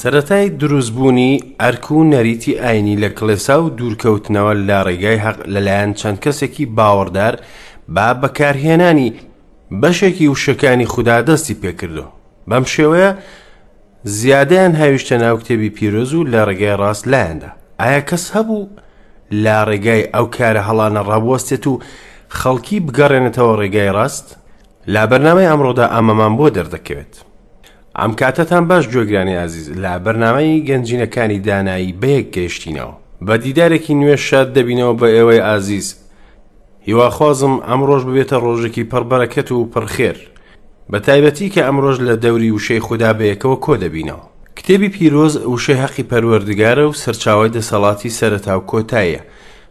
سەرەتای دروستبوونی ئەرک و نەریتی ئاینی لە کڵێسا و دوورکەوتنەوە لە ڕێگای هەق لەلایەن چەند کەسێکی باوەڕدار بە بەکارهێنانی بەشێکی وشەکانی خودا دەستی پێکردو بەم شێوەیە زیادەیان هاویشتە ناو کتێبی پیرۆز و لە ڕێگای ڕاست لایەندا ئایا کەس هەبوو لە ڕێگای ئەو کارە هەڵانە ڕابوەستێت و خەڵکی بگەڕێنێتەوە ڕێگای ڕاست لە بەرنامەی ئەمڕۆدا ئامەمان بۆ دەردەکەوێت. ئەم کاتەتان باش گوێگرانی ئازیز لە بەرنامەی گەنجینەکانی دانایی بەیەک گەیشتینەوە بە دیدارێکی نوێ شاد دەبینەوە بە ئێوەی ئازیز هیواخوازم ئەم ڕۆژ ببێتە ڕۆژێکی پڕبەرەکەت و پڕخێر بە تایبەتی کە ئەمرۆژ لە دەوری وشەی خوددا بەیەکەوە کۆ دەبینەوە کتێبی پیرۆز وشەی هەقی پەروەردگارە و سەرچاوی دەسەڵاتی سەرەتا و کۆتاییە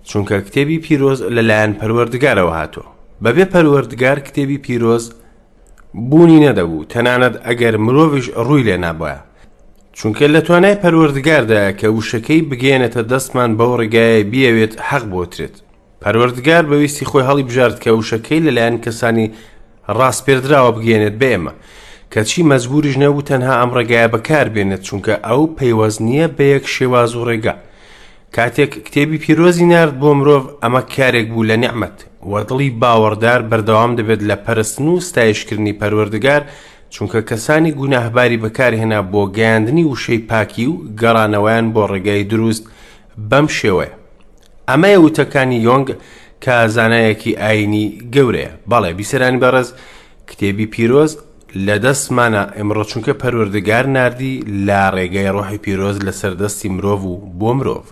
چونکە کتێبی پیرۆز لەلایەن پەروەردگارەوە هاتووە بەبێ پەروەردگار کتێبی پیرۆز بوونی نەدەبوو تەنانەت ئەگەر مرۆڤش ڕووی لێ نابایە چونکە لە توانای پەروەردگاردایە کە وشەکەی بگەێنێتە دەستمان بەو ڕێگایە بیاوێت حەق بۆترێت پەروەردگار بەویستی خۆی هەڵی بژارد کە وشەکەی لەلایەن کەسانی ڕاستپێردراوە بگەێنێت بێمە کەچی مەزبوریش نەبوو تەنها ئەم ڕێگایە بەکار بێنێت چونکە ئەو پەیوەست نییە بە یەک شێواز و ڕێگا کاتێک کتێبی پیرۆزی نارد بۆ مرۆڤ ئەمە کارێک بوو لە نیعمەت و دڵی باوەڕدار بەردەوام دەبێت لە پەرستن و ستایشکردنی پەروەردگار چونکە کەسانی گوناهباری بەکارهێنا بۆ گەیاندنی وشەی پاکی و گەڕانەوەیان بۆ ڕێگای دروست بەم شێوەیە ئەمەیە وتەکانی یۆنگ کە زانایەکی ئاینی گەورەیە بەڵێ بیسەرانی بەڕێز کتێبی پیرۆز لەدەستمانە ئمڕۆ چونکە پەروەردگار ناردی لە ڕێگای ڕۆحی پیرۆز لەسەر دەستی مرۆڤ و بۆ مرۆڤ.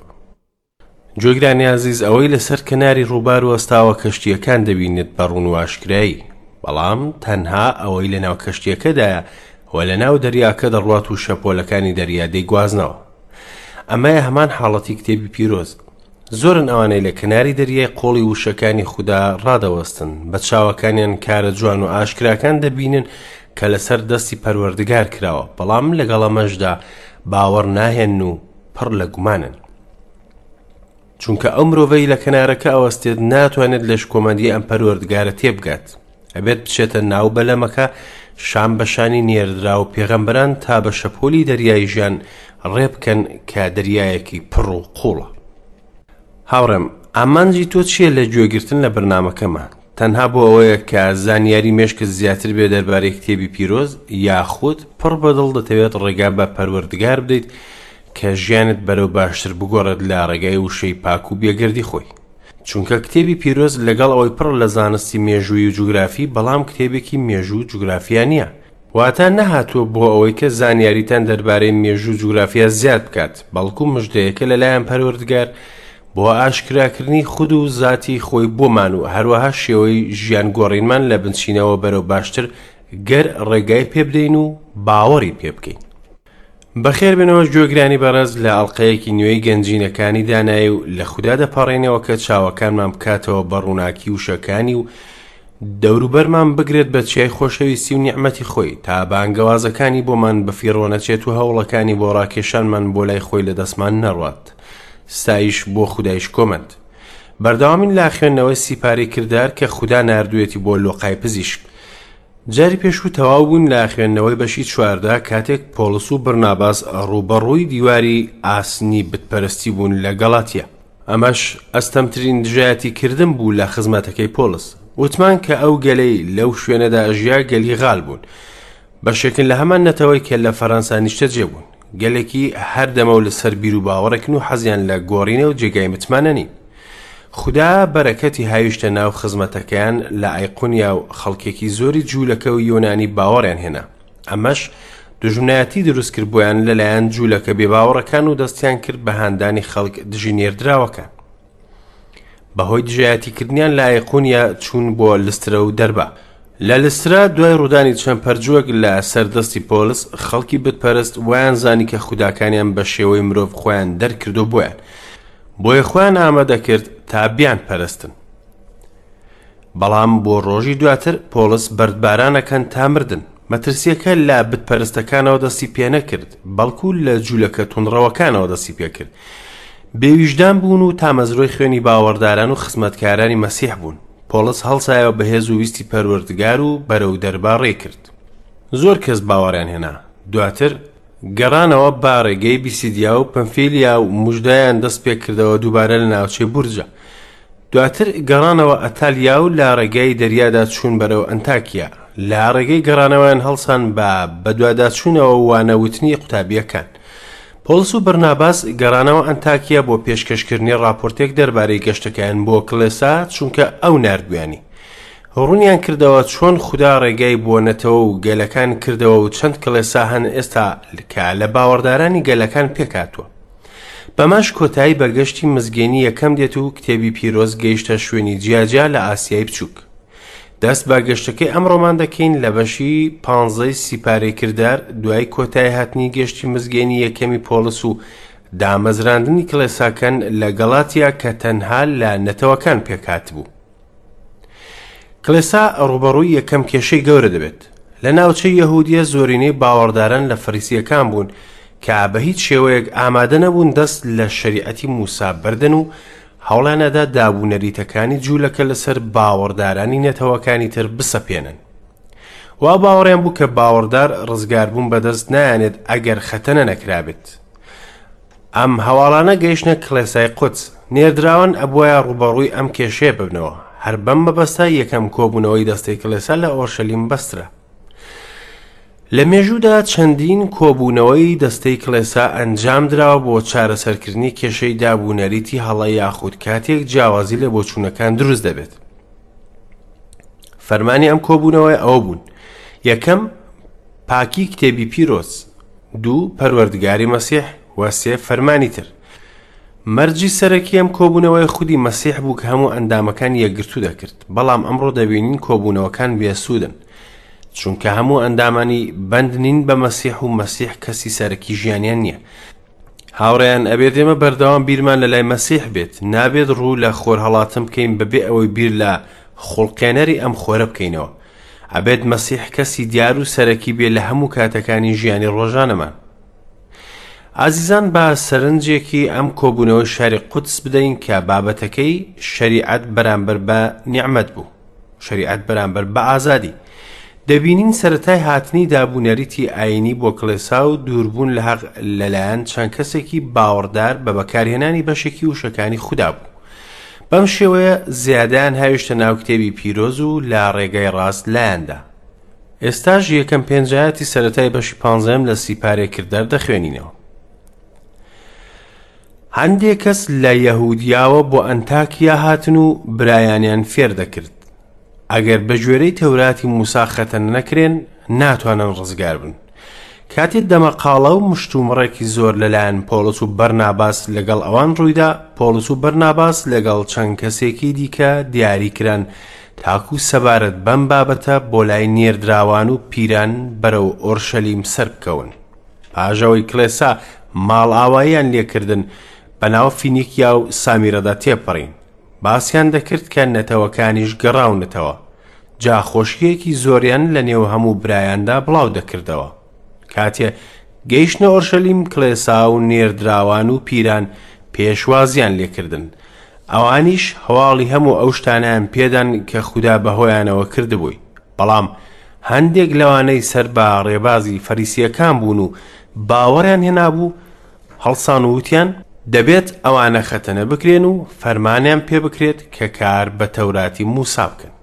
گوێگرانی ئازیز ئەوەی لەسەر کەناری ڕووبار وەستاوە کەشتییەکان دەبینێت بە ڕوون و ئاشکرایی بەڵام تەنها ئەوەی لەناو کەشتییەکەدایە و لەناو دەریاکە دەڕوات و شەپۆلەکانی دەریا دەیگوازنەوە ئەمەیە هەمان حاڵەتی کتێبی پیرۆز زۆرن ئەوانەی لە کەناری دەریای قۆڵی وشەکانی خودا ڕادەوەستن، بە چاوەکانیان کارە جوان و ئاشکراکان دەبینن کە لەسەر دەستی پەروەردگار کراوە، بەڵام لەگەڵ ئەمەشدا باوەڕ ناهێنن و پڕ لە گومانن. چونکە ئەو مرۆڤەی لە کەنارەکە ئەوەستێت ناتوانێت لە شکۆمەندی ئەم پەروەردگارە تێبگات. ئەبێت بچێتە ناو بەلەمەکە شان بە شانی نێردراو پێغەمبەران تا بە شەپۆلی دەریای ژیان ڕێبکەن کە دەریایەکی پڕ و قوڵە هاوڕێم ئامانجی تۆ چییە لە گوێگرتن لە بەرنمەکەمان تەنها بۆ ئەوەیە کە زانیاری مێشکت زیاتر بێ دەربارەی کتێبی پیرۆز یاخود پڕ بەدڵ دەتەوێت ڕێگا بە پەروەردگار بدەیت کە ژیانت بەرەو باشتر بگۆڕێت لە ڕێگای وشەی پاک و بێگردی خۆی چونکە کتێبی پیرۆز لەگەڵ ئەوەی پڕە لە زانستی مێژوویی و جوگرافی بەڵام کتێبێکی مێژوو و جوگرافیا نیە واتا نەهاتووە بۆ ئەوەی کە زانیاریتان دەربارەی مێژوو و جوگرافیا زیاد بکات بەڵکو مژدەیەکە لەلایەن پەروەردگار بۆ ئاشکراکردنی خود و زاتی خۆی بۆمان و هەروەها شێوەی ژیان گۆڕینمان لە بنچینەوە بەرەو باشتر گەر ڕێگای پێبدەین و باوەڕی پێبکەین. بەخێربێنەوە گوێگرانی بەڕێز لە ئەڵلقەیەکی نوێی گەنجینەکانی دانایی و لە خودا دەپەڕێنەوە کە چاوەکانمان بکاتەوە بە ڕووناکی وشەکانی و دەوروبەرمان بگرێت بە چیای خۆشەویستی و نیعممەتی خۆی تا بانگەوازەکانی بۆمان بەفیڕۆنەچێت و هەوڵەکانی بۆ ڕاکێشانمان بۆ لای خۆی لە دەستمان نەڕات ستایش بۆ خودایش کۆمەند بەرداوامین لا خوێندنەوەی سیپاری کردار کە خوددا نردوێتی بۆ لۆقای پزیشک جاری پێشوو تەواو بوون لە خوێندنەوەی بەشی چواردا کاتێک پۆڵس و بڕناباس ڕووبەڕووی دیواری ئاسنی بتپەرستی بوون لە گەڵاتیە ئەمەش ئەستەمترین دژایەتی کردن بوو لە خزمەتەکەی پۆلس وتمان کە ئەو گەلەی لەو شوێنەدا ئەژیا گەلی غال بوون بەشێکن لە هەمان نەتەوەی کە لە فەرەنسا نیشتە جێبوون گەلێکی هەر دەمە و لەسەر بیر و باوەڕێکن و حەزیان لە گۆڕینە و جێگای متمانە نین. خودا بەرەکەتی هاویشتە ناو خزمەتەکەیان لە ئایقونیا و خەڵکێکی زۆری جوولەکە و یۆنانی باوەڕیان هێنا. ئەمەش دوژمنایەتی دروست کرد بۆیان لەلایەن جوولەکە بێباوەڕەکان و دەستیان کرد بە هاندانی خەڵک دژی نێردراوەکان. بەهۆی دژایەتی کردنیان لە ئایقونیا چوون بۆ لسترە و دەربە لە لسترە دوای ڕوودانی چەند پەرجووەک لە سەر دەستی پۆلس خەڵکی بت پەرست وایان زانی کە خوداکانیان بە شێوەی مرۆڤ خۆیان دەرکردۆ بۆیان بۆیە خۆیان ئامادە کرد تا بیان پەرستن بەڵام بۆ ڕۆژی دواتر پۆڵس بەردبارانەکەن تا مردن. مەترسییەکە لە بتپەرستەکانەوە دەستی پێنەکرد، بەڵکو لە جوولەکە توندڕەوەکانەوە دەستی پێکرد. بێویژدان بوون و تامەزرۆی خوێنی باوەڕداران و خزمەتکارانی مەسیح بوون. پۆڵس هەڵسایەوە بە هێز و ویستی پەروەردگار و بەرەو دەربا ڕێی کرد. زۆر کەس باوەڕیان هێنا. دواتر گەڕانەوە بە ڕێگەی بیسیدیا و پەمفیلیا و مژدەیان دەست پێکردەوە دووبارە لە ناوچەی بورجە. دواتر گەڕانەوە ئەتالیا و لە ڕێگای دەریادا چوون بەرەو ئەنتاکیا، لە ڕێگەی گەڕانەوەیان هەڵسان بە بەدواداچوونەوە و وانەوتنی قوتابییەکان. پۆڵس و بەرناباس گەڕانەوە ئەنتاکیا بۆ پێشکەشکردنی ڕاپۆرتێک دەربارەی گەشتەکەیان بۆ کڵێسا، چونکە ئەو ناردویانی. ڕوونیان کردەوە چۆن خودا ڕێگای بۆ نەتەوە و گەلەکان کردەوە و چەند کڵێسا هەن ئێستا کە لە باوەڕدارانی گەلەکان پێکهاتووە. بەمەش کۆتایی بە گەشتی مزگێنی یەکەم دێت و کتێبی پیرۆز گەیشتە شوێنی جیاجیا لە ئاسیای بچووک. دەست بە گەشتەکەی ئەمڕۆمان دەکەین لە بەشی پانزەی سیپارەی کردار دوای کۆتای هاتنی گەشتی مزگێنی یەکەمی پۆلس و دامەزراندنی کڵێساکەن لە گەڵاتیا کە تەنها لە نەتەوەکان پێکهاتبوو. کڵێسا ڕووبەڕووی یەکەم کێشەی گەورە دەبێت. لە ناوچەی یەهوودیە زۆرینەی باوەڕداران لە فەریسییەکان بوون کە بە هیچ شێوەیەک ئامادە نەبوون دەست لە شەریعەتی موسا بردەن و هەوڵیانەدا دابونەریتەکانی جوولەکە لەسەر باوەڕدارانی نەتەوەکانی تر بسەپێنن. وا باوەڕیان بوو کە باوەڕدار ڕزگاربوون بەدەست نایانێت ئەگەر خەتەنە نەکرابێت. ئەم هەواڵانە گەیشتنە کڵێسای قودس، نێردراوان ئەبوایە ڕووبەڕووی ئەم کێشەیە ببنەوە، هەر بەم مەبەستە یەکەم کۆبوونەوەی دەستەی کڵێسا لە ئۆرشەلیم بەسترا. لە مێژوودا چەندین کۆبوونەوەی دەستەی کڵێسا ئەنجام دراوە بۆ چارەسەرکردنی کێشەی داب و نەریتی هەڵە یاخود کاتێک جیاوازی لە بۆچوونەکان دروست دەبێت. فەرمانی ئەم کۆبوونەوەی ئەوە بوون یەکەم پاکی کتێبی پیرۆز دوو، پەروەردگاری مەسیح، و سێ، فەرمانی تر. مەرجی سەرەکی ئەم کۆبوونەوەیە خودی مەسیح بوو کە هەموو ئەندامەکان یەکگرتوو دەکرد، بەڵام ئەمڕۆ دەبینین کۆبوونەوەکان بێسوودن، چونکە هەموو ئەندامانی بەند نین بە مەسیح و مەسیح کەسی سەرەکی ژیانیان نییە. هاوڕێیان ئەبێت ئێمە بەردەوام بیرمان لە لای مەسیح بێت، نابێت ڕوو لە خۆرهەڵاتن بکەین بەبێ ئەوەی بیر لە خوڵقێنەری ئەم خۆرە بکەینەوە، ئەبێت مەسیح کەسی دیار و سەرەکی بێ لە هەموو کاتەکانی ژیانی ڕۆژانەمان. ئازیزان با سەرنجێکی ئەم کۆبوونەوەی شاری قودس بدەین کە بابەتەکەی شەریعەت بەرامبەر بە نیعمەت بوو، شەریعەت بەرامبەر بە ئازادی. دەبینین سەرەتای هاتنی دابونەریتی ئایینی بۆ کڵێسا و دووربوون لە هەق لەلایەن چەند کەسێکی باوەڕدار بە بەکارهێنانی بەشێکی وشەکانی خودا بوو. بەم شێوەیە زیادەیان هاویشتە ناو کتێبی پیرۆز و لە ڕێگای ڕاست لایاندا ئێستاش یەکەم پێنجایەتی سەتای بەشی پانزەم لە سیپارێ کردار دەخوێنینەوە هەندێک کەس لە یەهودیاوە بۆ ئەنتاکیا هاتن و برایانیان فێر دەکرد ئەگەر بەگوێرەی تەوراتی موسا خەتەن نەکرێن ناتوانن ڕزگار بن کاتێ دەمەقاڵە و مشتومڕێکی زۆر لەلایەن پۆڵس و بەرناباس لەگەڵ ئەوان ڕوویدا، پۆڵس و بەرناباس لەگەڵ چەند کەسێکی دیکە دیاری کران تاکو سەبارەت بەم بابەتە بۆ لای نێردراوان و پیران بەرەو ئۆرشەلیم سەربکەون. پاش ئەوەی کڵێسا ماڵئاواییان لێکردن، بەناو فینیکیا و سامیرەدا تێپەڕین. باسیان دەکرد کە نەتەوەکانیش گەڕاونەتەوە. جا خۆشییەکی زۆریان لە نێو هەموو برایاندا بڵاو دەکردەوە. کاتێ گەیشتنە ئۆرشەلیم کڵێسا و نێردراوان و پیران پێشوازیان لێ کردن. ئەوانیش هەواڵی هەموو ئەو شتانەیان پێدان کە خودا بە هۆیانەوە کردبووی. بەڵام هەندێک لەوانەی سەر بە ڕێبازی فەریسییەکان بوون و باوەڕیان هێنابوو، هەڵسان و وتیان، دەبێت ئەوانە خەتەنە بکرێن و فەرمانیان پێ بکرێت کە کار بە تەوراتی موسا بکەن.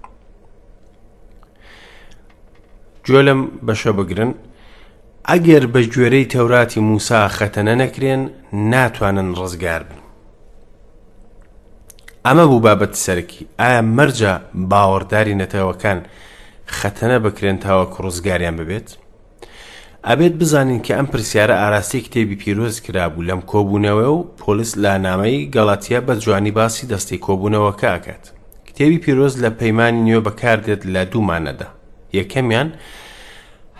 گوێ لەم بەشە بگرن، ئەگەر بە گوێرەی تەوراتی موسا خەتەنە نەکرێن ناتوانن ڕزگار بن. ئەمە بوو بابەت سەرەکی ئایا مەرجە باوەڕداری نەتەوەکان خەتەنە بکرێن تاوەکو ڕزگاریان ببێت؟ ئەبێت بزانین کە ئەم پرسیارە ئاراستەی کتێبی پیرۆز کرابوو لەم کۆبوونەوەیە و پۆلس لە نامەی گەڵاتیە بە جوانی باسی دەستەی کۆبوونەوەکە ئەکات. کتێبی پیرۆز لە پەیمانی نوێ بەکاردێت لە دوو مانەدا. یەکەمیان،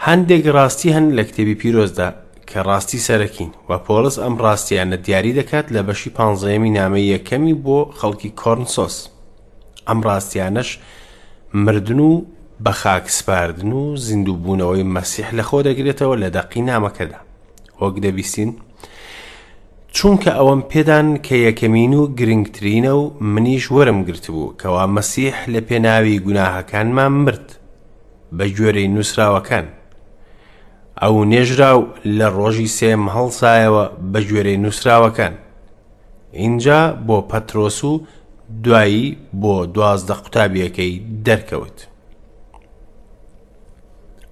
هەندێک ڕاستی هەن لە کتێبی پیرۆزدا کە ڕاستی سەرەکین و پۆلس ئەم ڕاستیانە دیاری دەکات لە بەشی پانزەیەمی نامەی یەکەمی بۆ خەڵکی کۆرنسۆس. ئەم ڕاستیانەش مردن و بە خاک سپاردن و زیندوو بوونەوەی مەسیح لە خۆ دەگرێتەوە لە دەقی نامەکەدا وەک دەبیستین چونکە ئەوەم پێدان کە یەکەمین و گرنگترینە و منیش وەرم گرتبوو کەوا مەسیح لە پێناوی گوناهەکانمان مرد بە گوێرەی نووسراوەکان ئەو نێژرا و لە ڕۆژی سێم هەڵسایەوە بە گوێرەی نووسراوەکان ئینجا بۆ پەترۆس و دوایی بۆ دوازدە قوتابیەکەی دەرکەوت.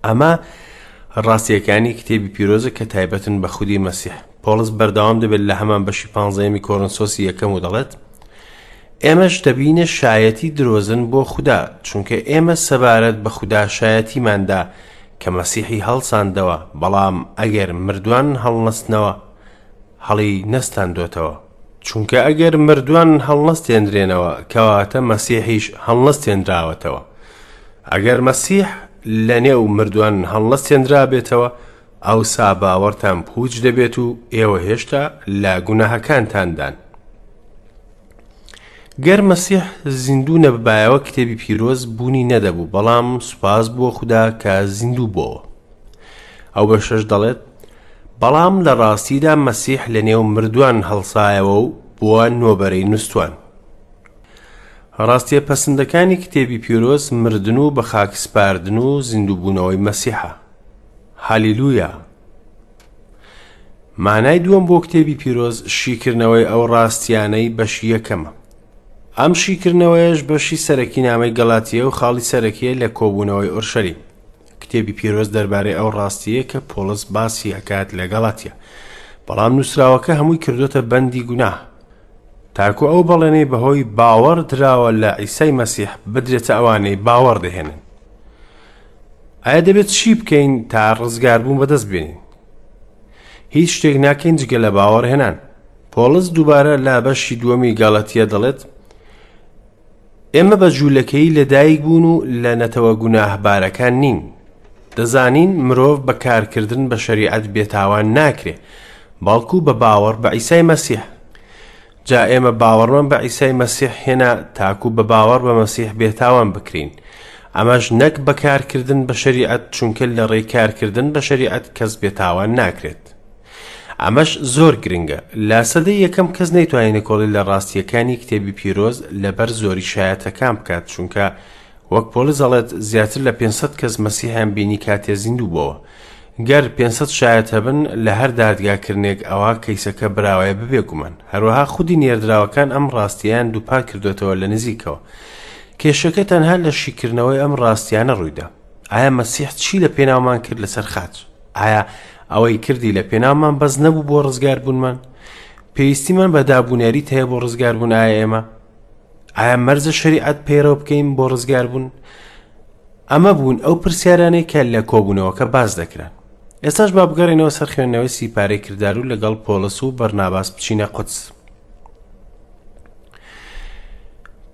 ئەمە ڕاستیەکانی کتێبی پیرۆزە کە تایبەتن بە خودی مەسیح پۆڵس بەردەوام دەبێت لە هەمان بەشی پانزەیەمی کۆرنسۆسی یەکەم و دەڵێت ئێمەش دەبینە شایەتی درۆزن بۆ خوددا چونکە ئێمە سەبارەت بە خوددا شایەتیماندا کە مەسیحی هەڵساندەوە بەڵام ئەگەر مردوان هەڵنەستنەوە هەڵی نەستاندۆتەوە، چونکە ئەگەر مردوان هەڵنەستێندرێنەوە کەواتە مەسیحیش هەڵنەستێنراوەتەوە، ئەگەر مەسیح لەنێو مردوان هەڵنەستێندرابێتەوە ئەوسا باوەڕتان پووچ دەبێت و ئێوە هێشتا لە گوناهەکانتاندان. گەر مەسیح زیندوو نەببایەوە کتێبی پیرۆز بوونی نەدەبوو بەڵام سوپاس بۆ خودا کە زیندوو بۆوە. ئەو بەشەش دەڵێت، بەڵام لە ڕاستیدا مەسیح لە نێو مردوان هەڵسایەوە و بووە نۆبەرەی نوستوان. ڕاستیە پەسندەکانی کتێبی پیرۆز مردن و بەخاک سپاردن و زیندووبوونەوەی مەسیحە. هالیلویا! مانای دووەم بۆ کتێبی پیرۆز شیکردنەوەی ئەو ڕاستیانەی بەشی یەکەمە ئەم شیکردنەوەیش بەشی سەرەکی نامەی گەڵاتیە و خاڵی سەرەکیە لە کۆبوونەوەی ئۆرشەری کتێبی پیرۆز دەربارەی ئەو ڕاستیە کە پۆلس باسی ئەکات لە گەڵاتیە بەڵام نووسراوەکە هەمووی کردوتە بەندی گونا تاکو ئەو بەڵێنەی بەهۆی باوەڕ دراوە لە عیسای مەسیح بدرێتە ئەوانەی باوەڕ دەهێنن. ئایا دەبێت چی بکەین تا ڕزگاربوون بەدەست بێنین؟ هیچ شتێک ناکەین جگە لە باوەڕهێنان. پۆڵس دووبارە لە بەشی دووەمی گەڵەتیە دەڵێت ئێمە بە جوولەکەیی لە دایک بوون و لە نەتەوە گوناهبارەکان نین. دەزانین مرۆڤ بە کارکردن بە شەریعەت بێتاوان ناکرێ، بەڵکو بە باوەڕ بە عیسای مەسیح. جا ئێمە باوەڕمان بە عیسای مەسیح هێنا تاکو بە باوەڕ بە مەسیح بێتاوان بکرێین، ئەمەش نەک بە کارکردن بە شەریعەت، چونکە لە ڕێی کارکردن بە شەریعەت کەس بێتاوان ناکرێت. ئەمەش زۆر گرنگە، لە سەدەی یەکەم کەس نەیتوانی نکۆڵی لە ڕاستییەکانی کتێبی پیرۆز لەبەر زۆری شایەتەکان بکات، چونکە وەک پۆلس ئەڵێت زیاتر لە پێنج سەد کەس مەسیحیان بینی کاتێ زیندوو بۆوە. گەر پێنج سەد شایەت هەبن لە هەر دادگاکرنێک ئەوا کەیسەکە براوەیە بەبێ گومان. هەروەها خودی نێردراوەکان ئەم ڕاستییەیان دووپات کردۆتەوە لە نزیکەوە. کێشەکە تەنها لە شیکردنەوەی ئەم ڕاستییانە ڕوویدا. ئایا مەسیح چی لە پێناومان کرد لەسەر خاچ؟ ئایا ئەوەی کردی لە پێناومان بەس نەبوو بۆ ڕزگاربوونمان؟ پێویستیمان بە دابوونەریت هەیە بۆ ڕزگاربوون ئایا ئێمە؟ ئایا مەرزە شریعەت پەیڕەو بکەین بۆ ڕزگاربوون؟ ئەمە بوون ئەو پرسیارانەی کە لە کۆبوونەوەکە باس دەکران. ئێستاش با بگەڕێنەوە سەر خوێندنەوەی سیپارەی کردار و لەگەڵ پۆلس و بەرناباس بچینە قوتس.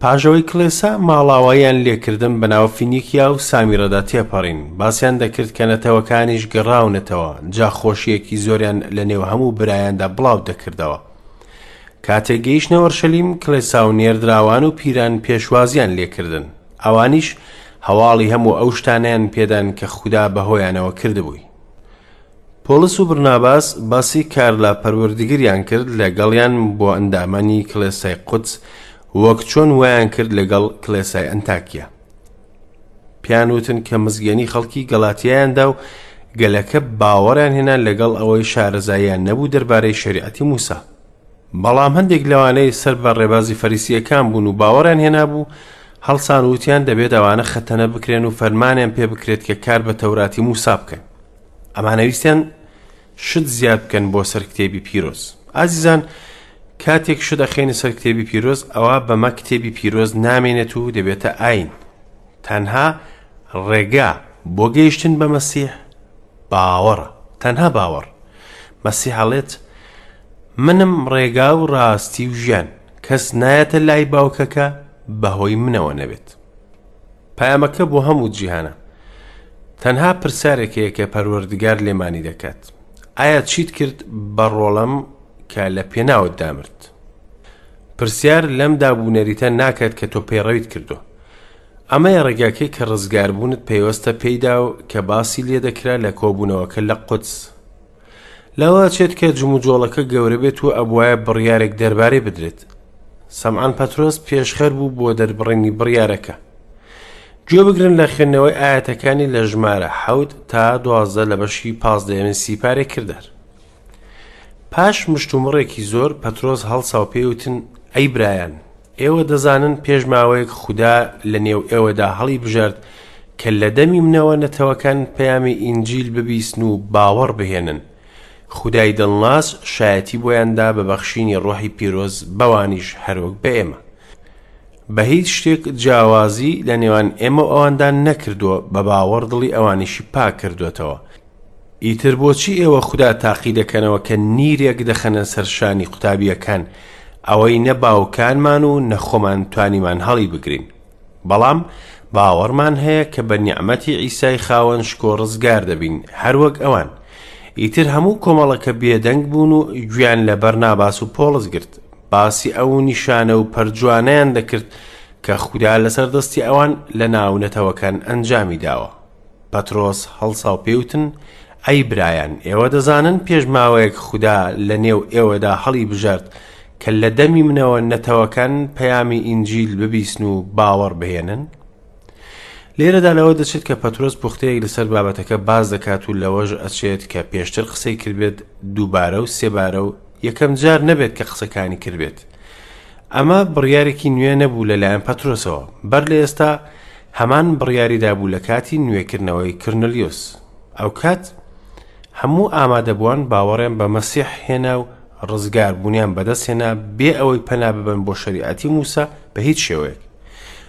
پاژەوەی کڵێسا ماڵاواییان لێکردن بە ناو فینیکیا و سامیرەدا تێپەڕین باسیان دەکرد کە نەتەوەکانیش گەڕاونەتەوە جا خۆشیەکی زۆریان لە نێو هەموو برایاندا بڵاو دەکردەوە کاتێک گەیشتە ئۆرشەلیم کڵێسا و نێردراوان و پیران پێشوازیان لێکردن ئەوانیش هەواڵی هەموو ئەو شتانیان پێدان کە خودا بەهۆیانەوە کردبووی پۆڵس و برناباس باسی کارلا پەروەردگریان کرد لە گەڵیان بۆ ئەندامانی کلێسای قودس وەک چۆن وایان کرد لە گەڵ کلێسای ئەنتاکیە پیان وتن کە مزگێنی خەڵکی گەڵاتیایاندا و گەلەکە باوەڕیان هێنا لەگەڵ ئەوەی شارەزاییان نەبوو دەربارەی شریعەتی موسا بەڵام هەندێک لەوانەی سەر بە ڕێبازی فەریسیەکان بوون و باوەڕیان هێنابوو هەڵسان وتیان دەبێت ئەوانە خەتەنە بکرێن و فەرمانیان پێ بکرێت کە کار بە تەوراتی موسا بکەن ئەمانە ویستیان شت زیاد بکەن بۆ سەر کتێبی پیرۆز ئازیزان کاتێک شت ئەخێنە سەر کتێبی پیرۆز ئەوە بەمە کتێبی پیرۆز نامێنێت و دەبێتە ئاین تەنها ڕێگا بۆ گەیشتن بە مەسیح باوەڕە تەنها باوەڕ مەسیحڵێت منم ڕێگا و ڕاستی و ژیان کەس نایەتە لای باوکەکە بەهۆی منەوە نەبێت پەیامەکە بۆ هەموو جیهانە. تەنها پرسیارێک هەیە کە پەروەردگار لێمانی دەکات، ئایا چیت کرد بە ڕۆڵەم کە لە پێناوت دامرد؟ پرسیار لەم داب و نەریتە ناکات کە تۆ پەیڕەویت کردووە. ئەمەیە ڕێگاکەی کە ڕزگاربوونت پەیوەستە پێیدا و کە باسی لێدەکرا لە کۆبوونەوەکە لە قودس. لەوە چێت کە جموجۆڵەکە گەورە بێت و ئەبوایە بڕیارێک دەربارەی بدرێت. سەمعان پەترۆس پێشخەر بوو بۆ دەربڕینی بڕیارەکە. گوێ بگرن لە خوێندنەوەی ئاەتەکانی لە ژمارە حەوت تا دوازدە لە بەشی پازدەێن سیپارێک کردار. پاش مشتومڕێکی زۆر پەترۆس هەڵساو پێوتن ئەی برایان ئێوە دەزانن پێش ماوەیەک خودا لە نێو ئێوەدا هەڵی بژارد کە لە دەمی منەوە نەتەوەکان پەیامی ئینجیل ببیسن و باوەڕ بهێنن. خودای دڵناس شایەتی بۆیان دا بە بەخشینی ڕۆحی پیرۆز بەوانیش هەروەک بە ئێمە. بە هیچ شتێک جیاوازی لە نێوان ئێمە و ئەواندا نەکردووە، بە باوەڕ دڵی ئەوانیشی پاک کردووەتەوە. ئیتر بۆچی ئێوە خودا تاقی دەکەنەوە کە نیرێک دەخەنە سەر شانی قوتابییەکان، ئەوەی نە باوکانمان و نە خۆمان توانیمان هەڵیبگرین؟ بەڵام باوەڕمان هەیە کە بە نیعمەتی عیسای خاوەن شکۆ ڕزگار دەبین هەروەک ئەوان. ئیتر هەموو کۆمەڵەکە بێدەنگ بوون و گوێیان لە بەرناباس و پۆڵس گرت، باسی ئەو نیشانە و پەرجوانەیان دەکرد کە خودا لەسەر دەستی ئەوان لە ناو نەتەوەکان ئەنجامی داوە. پەترۆس هەڵسا و پێیوتن، ئەی برایان، ئێوە دەزانن پێش ماوەیەک خودا لە نێو ئێوەدا هەڵیبژارد کە لە دەمی منەوە نەتەوەکان پەیامی ئینجیل ببیسن و باوەڕ بهێنن. لێرەدا لەوە دەچێت کە پەترۆس پوختەیەک لەسەر بابەتەکە باس دەکات و لەوەش ئەچێت کە پێشتر قسەی کردبێت دووبارە و سێبارە و یەکەم جار نەبێت کە قسەکانی کردبێت. ئەمە بڕیارێکی نوێ نەبوو لەلایەن پەترۆسەوە، بەر لە ئێستا، هەمان بڕیاری دابوو لە کاتی نوێکردنەوەی کرنلیوس. ئەوکات هەموو ئامادەبووان باوەڕیان بە مەسیح هێنا و ڕزگار بوونیان بەدەست هێنا بێ ئەوەی پەنا ببەن بۆ شەریعەتی موسا بە هیچ شێوەیەک.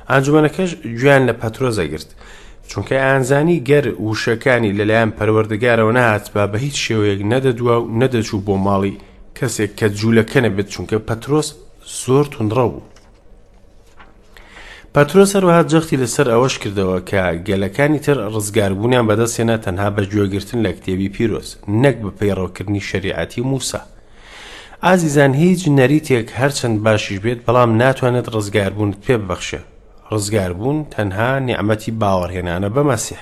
ئانجومەنەکەش گوێیان لە پەترۆس ئەگرت، چونکە ئەیانزانی گەر وشەکانی لەلایەن پەروەردگارەوە نەهاتبا بە هیچ شێوەیەک نەدەدوا و نەدەچوو بۆ ماڵی کەسێک کە جوولەکە نەبێت چونکە پەترۆس زۆر توندڕەو بوو. پەترۆس هەروەها جەختی لەسەر ئەوەش کردەوە کە گەلەکانی تر ڕزگاربوونیان بەدەستێنا تەنها بە گوێگرتن لە کتێبی پیرۆز نەک بە پەیڕەوکردنی شەریعەتی موسا ئازیزان هیچ نەریتێک هەرچەند باشیش بێت بەڵام ناتوانێت ڕزگاربوونت پێ ببەخشێ ڕزگاربوون تەنها نیعممەتی باوەڕهێنانە بە مەسیح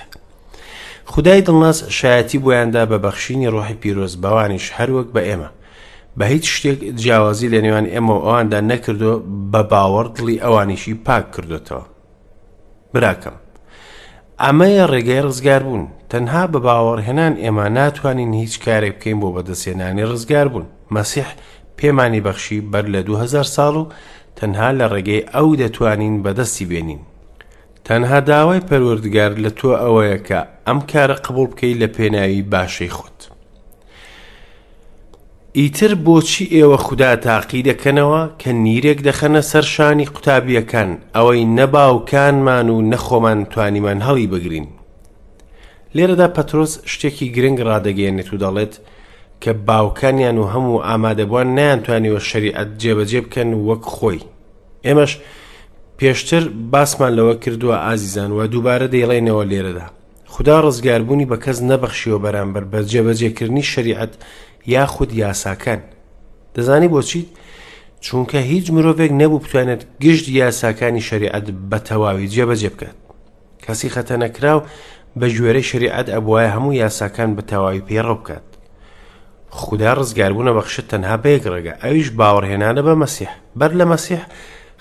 خدای دڵناس شایەتی بۆیاندا بە بەخشینی ڕۆحی پیرۆز بەوانیش هەروەک بە ئێمە بە هیچ شتێک جیاوازی لە نێوان ئێمە و ئەواندا نەکردو بە باوەڕ دڵی ئەوانیشی پاک کردوتەوە براکەم ئەمەیە ڕێگای ڕزگار بوون تەنها بە باوەڕهێنان ئێمە ناتوانین هیچ کارێک بکەین بۆ بەدەستێنانی ڕزگار بوون مەسیح پێمانی بەخشی بەر لە 2000 ساڵ و تەنها لە ڕێگەی ئەو دەتوانین بەدەستی بێنین تەنها داوای پەروەردگار لە تۆ ئەوەیە کە ئەم کارە قبوڵ بکەی لە پێناوی باشەی خۆت ئیتر بۆچی ئێوە خودا تاقی دەکەنەوە کە نیرێک دەخەنە سەر شانی قوتابیەکان ئەوەی نەباوکانمان و نەخۆمان توانیمان هەڵی بگرین لێرەدا پەترۆس شتێکی گرنگ ڕادەگەێنێت و دەڵێت کە باوکانیان و هەموو ئامادەبووان نیانتوانیوە شەریعەت جێبەجێ بکەن وەک خۆی ئێمەش پێشتر باسمان لەوە کردووە ئازیزان و دووبارە دەیڵێنەوە لێرەدا خدا ڕزگاربوونی بە کەس نەبەخشیەوە بەرامبەر بە جێبەجێکردنی شریعەت یاخود یاساکان دەزانی بۆچیت چونکە هیچ مرۆڤێک نەبوو بتوانێت گشت یاساکانی شریعەت بە تەواوی جێبەجێ بکات کەسی خەتەنەکراو بە گوێرەی شەریعەت ئەبوایە هەموو یاساکان بە تەواوی پەیڕەو بکات. خودا ڕزگاربوون ئەبەخشێت تەنها بە یەک ڕێگا، ئەویش باوەڕهێنانە بە مەسیح. بەر لە مەسیح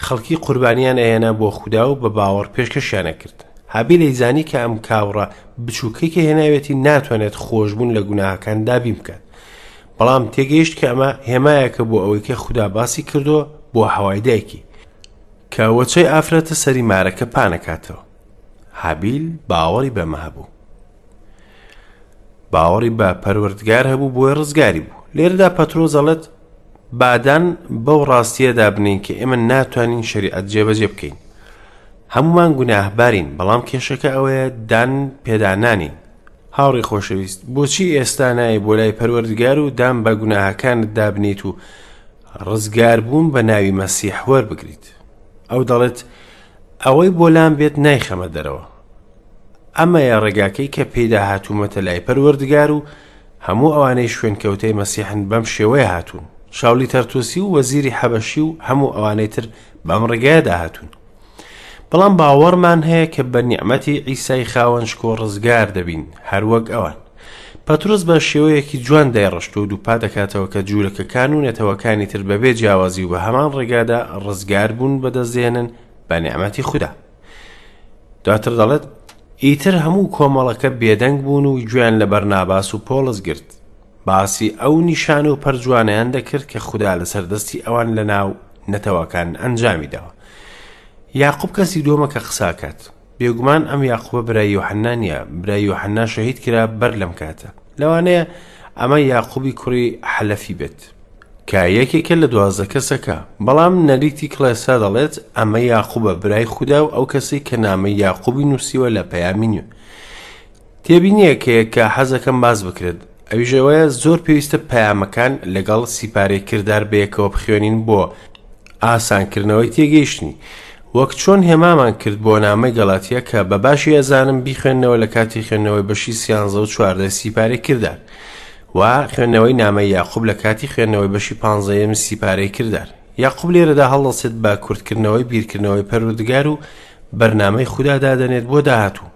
خەڵکی قوربانییان ئەهێنا بۆ خودا و بە باوەڕ پێشکەشیان ئەکرد. هابیل ئەیزانی کە ئەم کاوڕە بچووکەی کە هێناویەتی ناتوانێت خۆشبوون لە گوناهەکان دابین بکات. بەڵام تێگەیشت کە ئەمە هێمایەکە بۆ ئەوەی کە خودا باسی کردووە بۆ هەوای دایکی. کە وەچەی ئافرەتە سەری مارەکە پانەکاتەوە. هابیل باوەڕی بەمە هەبوو. باوەڕی بە پەروەردگار هەبوو بۆی ڕزگاری بوو. لێرەدا پەترۆز ئەڵێت بادان بەو ڕاستیەدا بنین کە ئێمە ناتوانین شەریعەت جێبەجێ بکەین. هەمومان گوناهبارین بەڵام کێشەکە ئەوەیە دان پێدانانین. هاوڕی خۆشەویست بۆچی ئێستا نایە بۆ لای پەروەردگار و دان بە گوناهەکانت دابنیت و ڕزگاربوون بە ناوی مەسیح وەربگریت. ئەو دەڵێت، ئەوەی بۆ لام بێت نایخەمە دەرەوە. ئەمەیە ڕێگاکەی کە پێیدا هاتوومەتە لای پەروەردگار و هەموو ئەوانەی شوێنکەوتەی مەسیحن بەم شێوەیە هاتوون. شاولی تەرتوسی و وەزیری حەبەشی و هەموو ئەوانەی تر بەم ڕێگایەدا هاتوون. بەڵام باوەڕمان هەیە کە بە نیعمەتی عیسای خاوەن شکۆ ڕزگار دەبین، هەروەک ئەوان. پەترۆس بە شێوەیەکی جوان دایڕشتووە و دووپات دەکاتەوە کە جوولەکەکان و نەتەوەکانی تر بەبێ جیاوازی و بە هەمان ڕێگادا ڕزگاربوون بەدەستدێنن بە نیعمەتی خودا. دواتر دەڵێت، ئیتر هەموو کۆمەڵەکە بێدەنگ بوون و گوێیان لە بەرناباس و پۆڵس گرت. باسی ئەو نیشان و پەرجوانەیان دەکرد کە خودا لەسەر دەستی ئەوان لە ناو نەتەوەکان ئەنجامی داوە یاقوب کەسی دووەمە کە قساکات بێگومان ئەم یاقوبە برای یوحنا نیە برای یوحنا شەهید کرا بەر لەم کاتە لەوانەیە ئەمە یاقوبی کوڕی حەلەفی بێت کە یەکێکە لە دوازدە کەسەکە بەڵام نەریتی کڵێسا دەڵێت ئەمە یاقوبە برای خودا و ئەو کەسی کە نامی یاقوبی نووسیوە لە پەیامی نوێ تێبینیەک هەیە کە حەزەکەم باس بکرێت ئەویش ئەوەیە زۆر پێویستە پەیامەکان لەگەڵ سیپارەی کردار بەیەکەوە بخوێنین بۆ ئاسان کردنەوەی تێگەیشتنی وەک چۆن هێمامان کرد بۆ نامەی گەڵاتیە کە بە باشی ئەزانم بیخوێنەوە لە کاتی خوێندنەوەی بەشی سیانزە و چواردە سیپارەی کردار و خوێندنەوەی نامەی یاخوب لە کاتی خوێندنەوەی بەشی پانزەیەمی سیپارەی کردار یاخوب لێرەدا هەڵدەسێت بە کورتکردنەوەی بیرکردنەوەی پەروردگار و بەرنامەی خودا دادەنێت بۆ داهاتوو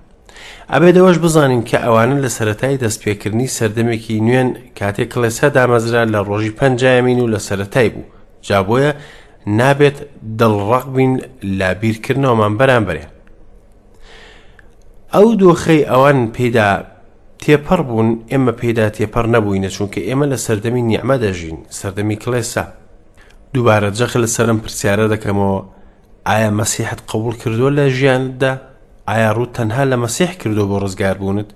ئەبێت ئەوەش بزانین کە ئەوانە لە سەرەتای دەستپێکردنی سەردەمێکی نوێن کاتێک کڵێسا دامەزرا لە ڕۆژی پەنجایەمین و لە سەرەتای بوو جابۆیە نابێت دڵڕەق بین لە بیرکردنەوەمان بەرامبەرێ ئەو دۆخەی ئەوان پێدا تێپەڕ بوون ئێمە پێدا تێپەڕ نەبووینە چونکە ئێمە لە سەردەمی نیعممە دەژین سەردەمی کلێسا دووبارە جەخ لە سەرم پرسیارە دەکەمەوە ئایا مەسیحت قبوڵ کردووە لە ژیانتدا؟ ئایا ڕووت تەنها لە مەسیح کردووە بۆ ڕزگاربوونت؟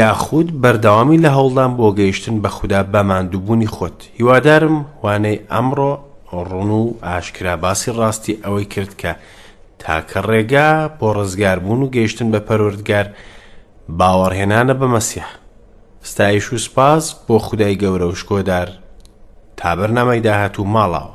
یاخود بەردەوامی لە هەوڵدان بۆ گەیشتن بە خودا بە ماندووبوونی خۆت؟ هیوادارم وانەی ئەمڕۆ ڕوون و ئاشکرا باسی ڕاستی ئەوەی کرد کە تاکە ڕێگا بۆ ڕزگاربوون و گەیشتن بە پەروەردگار باوەڕهێنانە بە مەسیح. ستایش و سپاس بۆ خودای گەورە و شکۆدار تا بەرنامەی داهاتوو ماڵاوە.